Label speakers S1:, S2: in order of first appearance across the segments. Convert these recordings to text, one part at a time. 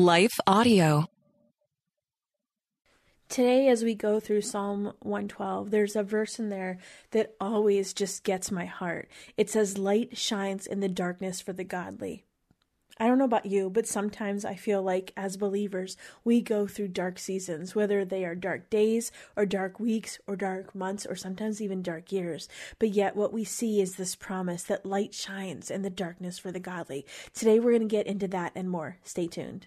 S1: Life Audio.
S2: Today, as we go through Psalm 112, there's a verse in there that always just gets my heart. It says, Light shines in the darkness for the godly. I don't know about you, but sometimes I feel like as believers, we go through dark seasons, whether they are dark days or dark weeks or dark months or sometimes even dark years. But yet, what we see is this promise that light shines in the darkness for the godly. Today, we're going to get into that and more. Stay tuned.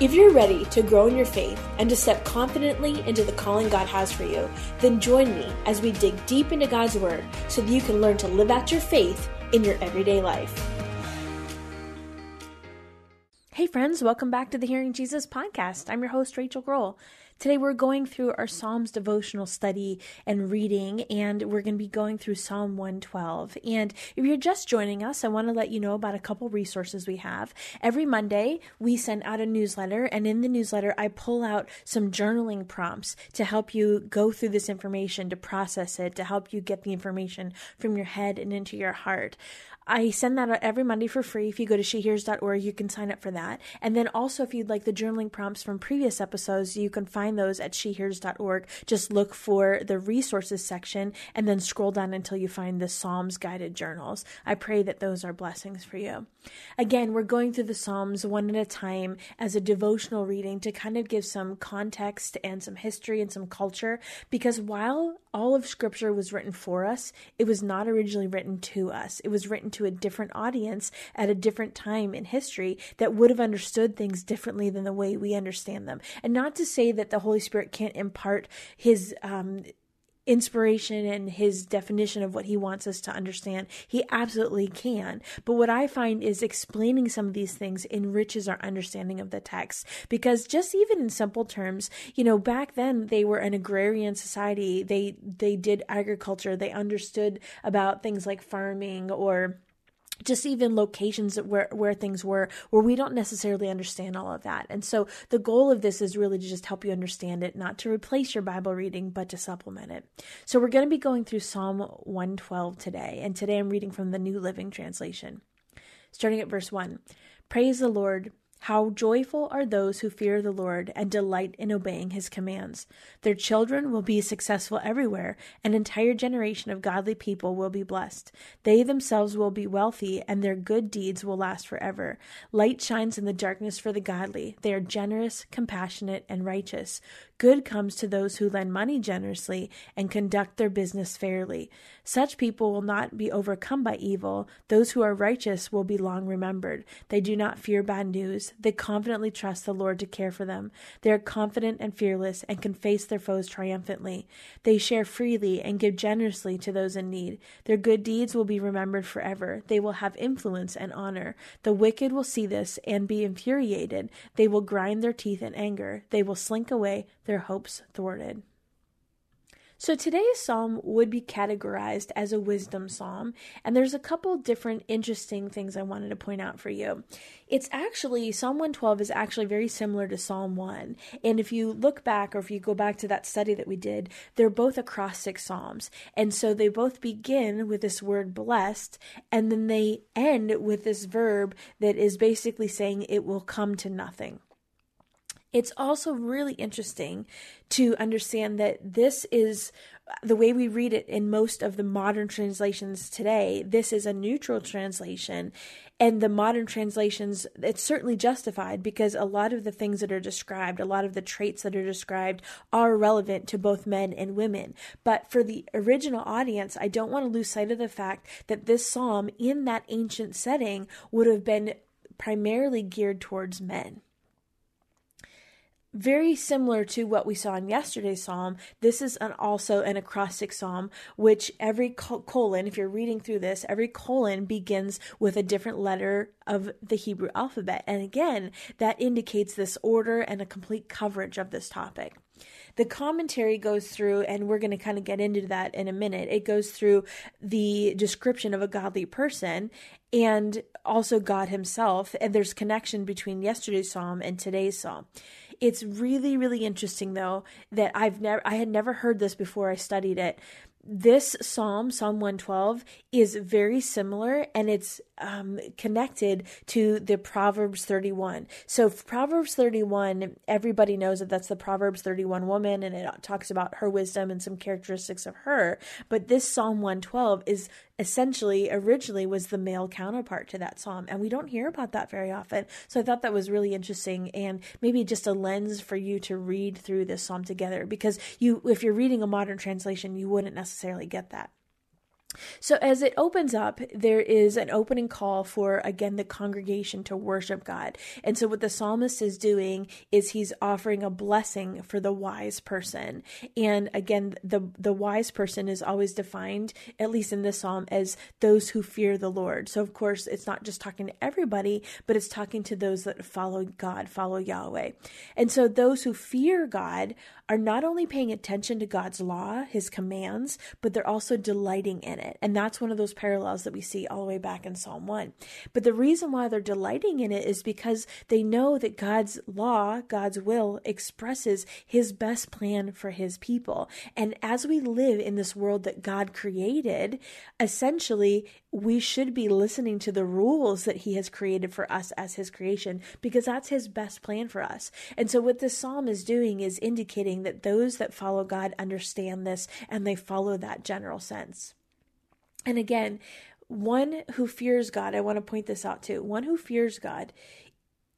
S3: If you're ready to grow in your faith and to step confidently into the calling God has for you, then join me as we dig deep into God's Word so that you can learn to live out your faith in your everyday life.
S2: Hey, friends, welcome back to the Hearing Jesus podcast. I'm your host, Rachael Groll. Today we're going through our Psalms devotional study and reading, and we're going to be going through Psalm 112. And if you're just joining us, I want to let you know about a couple resources we have. Every Monday, we send out a newsletter, and in the newsletter, I pull out some journaling prompts to help you go through this information, to process it, to help you get the information from your head and into your heart. I send that out every Monday for free. If you go to shehears.org, you can sign up for that. And then also, if you'd like the journaling prompts from previous episodes, you can find those at shehears.org. Just look for the resources section and then scroll down until you find the Psalms guided journals. I pray that those are blessings for you. Again, we're going through the Psalms one at a time as a devotional reading to kind of give some context and some history and some culture because while all of Scripture was written for us, it was not originally written to us. It was written to a different audience at a different time in history that would have understood things differently than the way we understand them. And not to say that the Holy Spirit can't impart his um, inspiration and his definition of what he wants us to understand. He absolutely can. But what I find is explaining some of these things enriches our understanding of the text because just even in simple terms, you know, back then they were an agrarian society. They they did agriculture. They understood about things like farming or just even locations where where things were where we don't necessarily understand all of that. And so the goal of this is really to just help you understand it, not to replace your Bible reading, but to supplement it. So we're going to be going through Psalm 112 today, and today I'm reading from the New Living Translation. Starting at verse 1. Praise the Lord. How joyful are those who fear the Lord and delight in obeying his commands. Their children will be successful everywhere. An entire generation of godly people will be blessed. They themselves will be wealthy, and their good deeds will last forever. Light shines in the darkness for the godly. They are generous, compassionate, and righteous. Good comes to those who lend money generously and conduct their business fairly. Such people will not be overcome by evil. Those who are righteous will be long remembered. They do not fear bad news. They confidently trust the Lord to care for them. They are confident and fearless and can face their foes triumphantly. They share freely and give generously to those in need. Their good deeds will be remembered forever. They will have influence and honor. The wicked will see this and be infuriated. They will grind their teeth in anger. They will slink away their hopes thwarted. So today's psalm would be categorized as a wisdom psalm, and there's a couple different interesting things I wanted to point out for you. It's actually Psalm 112 is actually very similar to Psalm 1. And if you look back or if you go back to that study that we did, they're both acrostic psalms. And so they both begin with this word blessed and then they end with this verb that is basically saying it will come to nothing. It's also really interesting to understand that this is the way we read it in most of the modern translations today, this is a neutral translation. And the modern translations, it's certainly justified because a lot of the things that are described, a lot of the traits that are described are relevant to both men and women. But for the original audience, I don't want to lose sight of the fact that this psalm in that ancient setting would have been primarily geared towards men very similar to what we saw in yesterday's psalm, this is an, also an acrostic psalm, which every colon, if you're reading through this, every colon begins with a different letter of the Hebrew alphabet. And again, that indicates this order and a complete coverage of this topic. The commentary goes through, and we're going to kind of get into that in a minute. It goes through the description of a godly person and also God Himself, and there's connection between yesterday's psalm and today's psalm. It's really, really interesting though that I've never I had never heard this before I studied it. This psalm, Psalm 112, is very similar and it's um, connected to the Proverbs 31. So, Proverbs 31, everybody knows that that's the Proverbs 31 woman and it talks about her wisdom and some characteristics of her. But this Psalm 112 is essentially originally was the male counterpart to that psalm and we don't hear about that very often so i thought that was really interesting and maybe just a lens for you to read through this psalm together because you if you're reading a modern translation you wouldn't necessarily get that so, as it opens up, there is an opening call for, again, the congregation to worship God. And so, what the psalmist is doing is he's offering a blessing for the wise person. And again, the, the wise person is always defined, at least in this psalm, as those who fear the Lord. So, of course, it's not just talking to everybody, but it's talking to those that follow God, follow Yahweh. And so, those who fear God are not only paying attention to God's law, his commands, but they're also delighting it. And that's one of those parallels that we see all the way back in Psalm 1. But the reason why they're delighting in it is because they know that God's law, God's will, expresses his best plan for his people. And as we live in this world that God created, essentially, we should be listening to the rules that he has created for us as his creation because that's his best plan for us. And so what this psalm is doing is indicating that those that follow God understand this and they follow that general sense. And again, one who fears God, I want to point this out too. One who fears God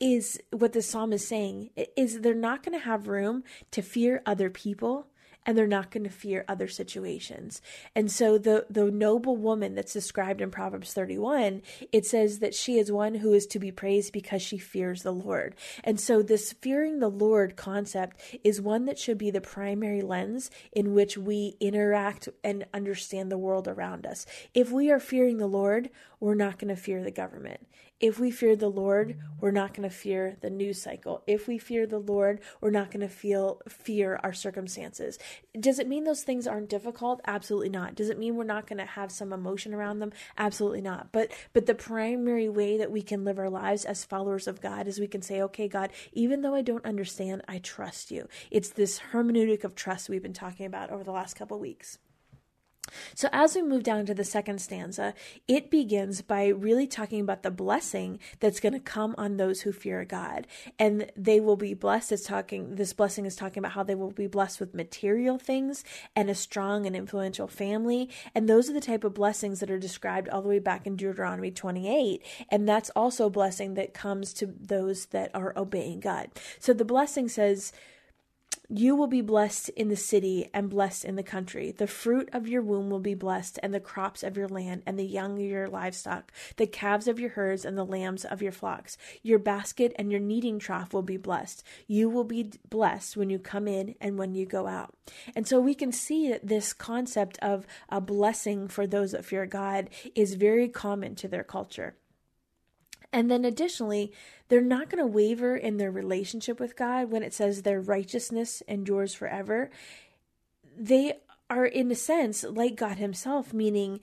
S2: is what the psalm is saying is they're not going to have room to fear other people and they're not going to fear other situations. And so the the noble woman that's described in Proverbs 31, it says that she is one who is to be praised because she fears the Lord. And so this fearing the Lord concept is one that should be the primary lens in which we interact and understand the world around us. If we are fearing the Lord, we're not going to fear the government. If we fear the Lord, we're not going to fear the news cycle. If we fear the Lord, we're not going to feel fear our circumstances. Does it mean those things aren't difficult? Absolutely not. Does it mean we're not going to have some emotion around them? Absolutely not. But but the primary way that we can live our lives as followers of God is we can say, "Okay, God, even though I don't understand, I trust you." It's this hermeneutic of trust we've been talking about over the last couple weeks. So, as we move down to the second stanza, it begins by really talking about the blessing that's going to come on those who fear God. And they will be blessed. It's talking, this blessing is talking about how they will be blessed with material things and a strong and influential family. And those are the type of blessings that are described all the way back in Deuteronomy 28. And that's also a blessing that comes to those that are obeying God. So, the blessing says, you will be blessed in the city and blessed in the country. The fruit of your womb will be blessed, and the crops of your land, and the young of your livestock, the calves of your herds, and the lambs of your flocks. Your basket and your kneading trough will be blessed. You will be blessed when you come in and when you go out. And so we can see that this concept of a blessing for those that fear God is very common to their culture. And then additionally, they're not going to waver in their relationship with God when it says their righteousness endures forever. They are, in a sense, like God Himself, meaning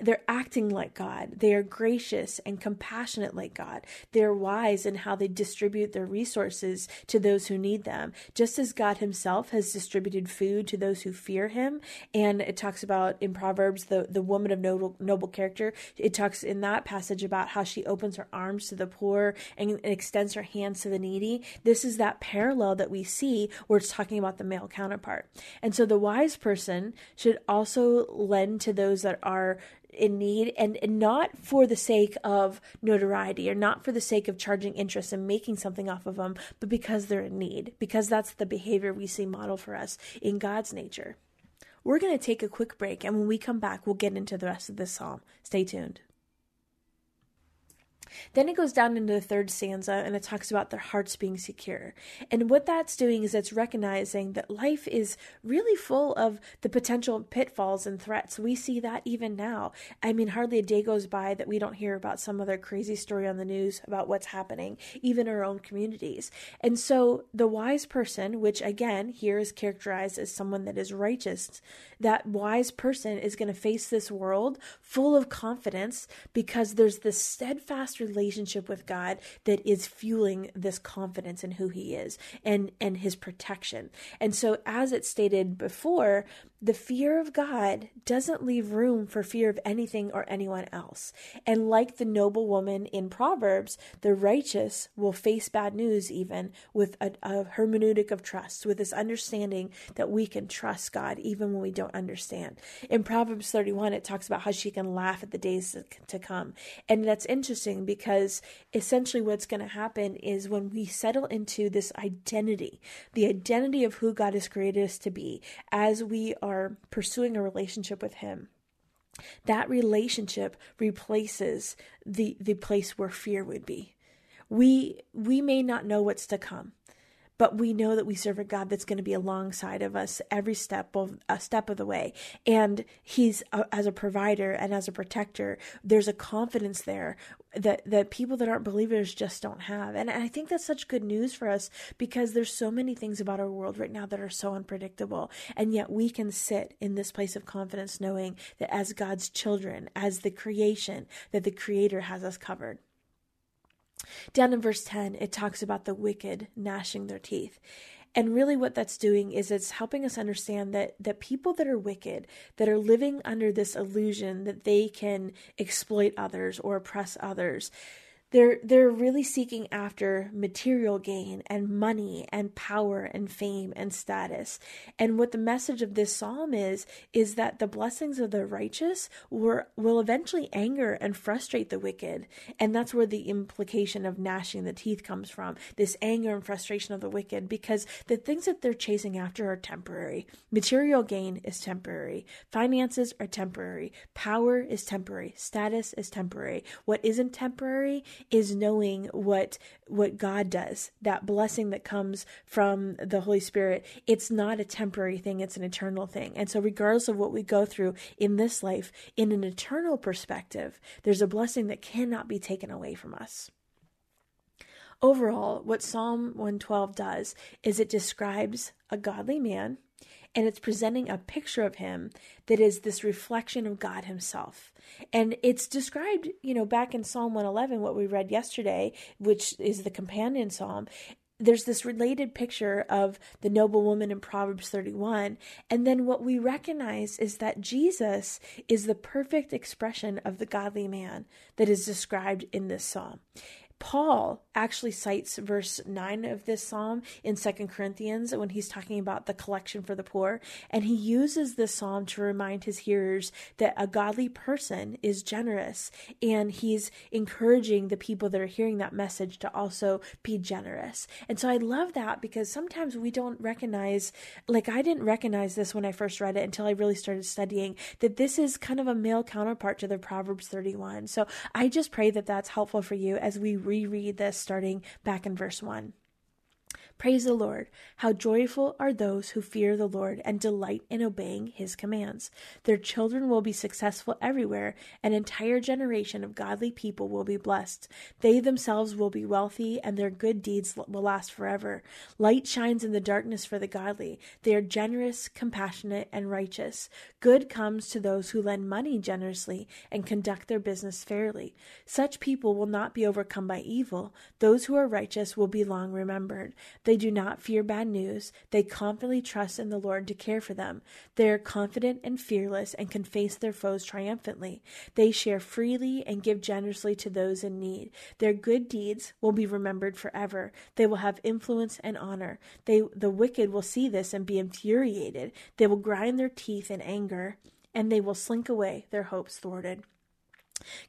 S2: they're acting like God. They are gracious and compassionate like God. They're wise in how they distribute their resources to those who need them, just as God Himself has distributed food to those who fear Him. And it talks about in Proverbs the the woman of noble noble character. It talks in that passage about how she opens her arms to the poor and extends her hands to the needy. This is that parallel that we see where it's talking about the male counterpart. And so the wise person should also lend to those that are in need and, and not for the sake of notoriety or not for the sake of charging interest and making something off of them, but because they're in need, because that's the behavior we see model for us in God's nature. We're going to take a quick break, and when we come back, we'll get into the rest of this psalm. Stay tuned. Then it goes down into the third stanza and it talks about their hearts being secure. And what that's doing is it's recognizing that life is really full of the potential pitfalls and threats. We see that even now. I mean, hardly a day goes by that we don't hear about some other crazy story on the news about what's happening, even in our own communities. And so the wise person, which again here is characterized as someone that is righteous, that wise person is going to face this world full of confidence because there's this steadfast relationship with God that is fueling this confidence in who he is and and his protection. And so as it stated before, the fear of God doesn't leave room for fear of anything or anyone else. And like the noble woman in Proverbs, the righteous will face bad news even with a, a, hermeneutic of trust, with this understanding that we can trust God even when we don't understand. In Proverbs 31, it talks about how she can laugh at the days to come. And that's interesting because essentially what's going to happen is when we settle into this identity, the identity of who God has created us to be, as we are are pursuing a relationship with Him, that relationship replaces the the place where fear would be. We we may not know what's to come but we know that we serve a God that's going to be alongside of us every step of a step of the way. And He's a, as a provider and as a protector. There's a confidence there that that people that aren't believers just don't have. And I think that's such good news for us because there's so many things about our world right now that are so unpredictable, and yet we can sit in this place of confidence, knowing that as God's children, as the creation, that the Creator has us covered. Down in verse 10, it talks about the wicked gnashing their teeth. And really what that's doing is it's helping us understand that that people that are wicked, that are living under this illusion that they can exploit others or oppress others, they're they're really seeking after material gain and money and power and fame and status. And what the message of this psalm is is that the blessings of the righteous were, will eventually anger and frustrate the wicked. And that's where the implication of gnashing the teeth comes from. This anger and frustration of the wicked because the things that they're chasing after are temporary. Material gain is temporary. Finances are temporary. Power is temporary. Status is temporary. What isn't temporary is knowing what what God does, that blessing that comes from the Holy Spirit. It's not a temporary thing, it's an eternal thing. And so regardless of what we go through in this life, in an eternal perspective, there's a blessing that cannot be taken away from us. Overall, what Psalm 112 does is it describes a godly man and it's presenting a picture of him that is this reflection of God himself. And it's described, you know, back in Psalm 111, what we read yesterday, which is the companion psalm. There's this related picture of the noble woman in Proverbs 31. And then what we recognize is that Jesus is the perfect expression of the godly man that is described in this psalm. Paul actually cites verse 9 of this psalm in Second Corinthians when he's talking about the collection for the poor. And he uses this psalm to remind his hearers that a godly person is generous. And he's encouraging the people that are hearing that message to also be generous. And so I love that because sometimes we don't recognize, like I didn't recognize this when I first read it until I really started studying, that this is kind of a male counterpart to the Proverbs 31. So I just pray that that's helpful for you as we reread this starting back in verse 1. Praise the Lord. How joyful are those who fear the Lord and delight in obeying his commands. Their children will be successful everywhere. An entire generation of godly people will be blessed. They themselves will be wealthy, and their good deeds will last forever. Light shines in the darkness for the godly. They are generous, compassionate, and righteous. Good comes to those who lend money generously and conduct their business fairly. Such people will not be overcome by evil. Those who are righteous will be long remembered. Do not fear bad news. They confidently trust in the Lord to care for them. They are confident and fearless and can face their foes triumphantly. They share freely and give generously to those in need. Their good deeds will be remembered forever. They will have influence and honor. They, the wicked will see this and be infuriated. They will grind their teeth in anger and they will slink away, their hopes thwarted.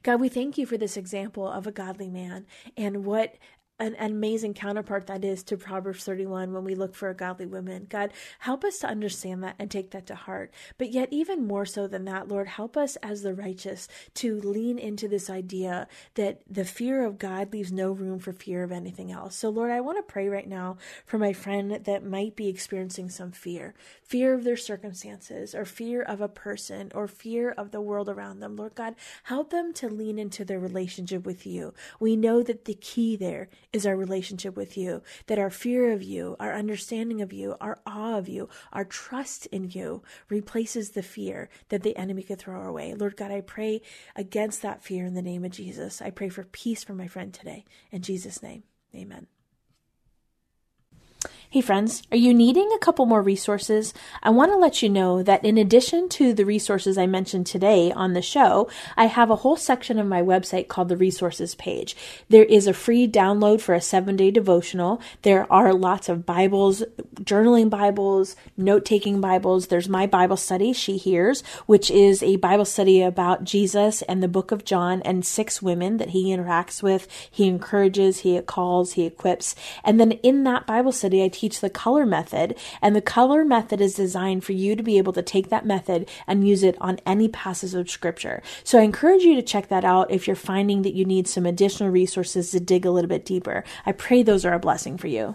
S2: God, we thank you for this example of a godly man and what an, amazing counterpart that is to Proverbs 31 when we look for a godly woman. God, help us to understand that and take that to heart. But yet, even more so than that, Lord, help us as the righteous to lean into this idea that the fear of God leaves no room for fear of anything else. So, Lord, I want to pray right now for my friend that might be experiencing some fear fear of their circumstances, or fear of a person, or fear of the world around them. Lord God, help them to lean into their relationship with you. We know that the key there is our relationship with you, that our fear of you, our understanding of you, our awe of you, our trust in you replaces the fear that the enemy could throw our way. Lord God, I pray against that fear in the name of Jesus. I pray for peace for my friend today. In Jesus' name, amen. Hey friends, are you needing a couple more resources? I want to let you know that in addition to the resources I mentioned today on the show, I have a whole section of my website called the resources page. There is a free download for a seven day devotional. There are lots of Bibles, journaling Bibles, note taking Bibles. There's my Bible study, She Hears, which is a Bible study about Jesus and the book of John and six women that he interacts with. He encourages, he calls, he equips. And then in that Bible study, I teach the color method, and the color method is designed for you to be able to take that method and use it on any passage of scripture. So I encourage you to check that out if you're finding that you need some additional resources to dig a little bit deeper. I pray those are a blessing for you.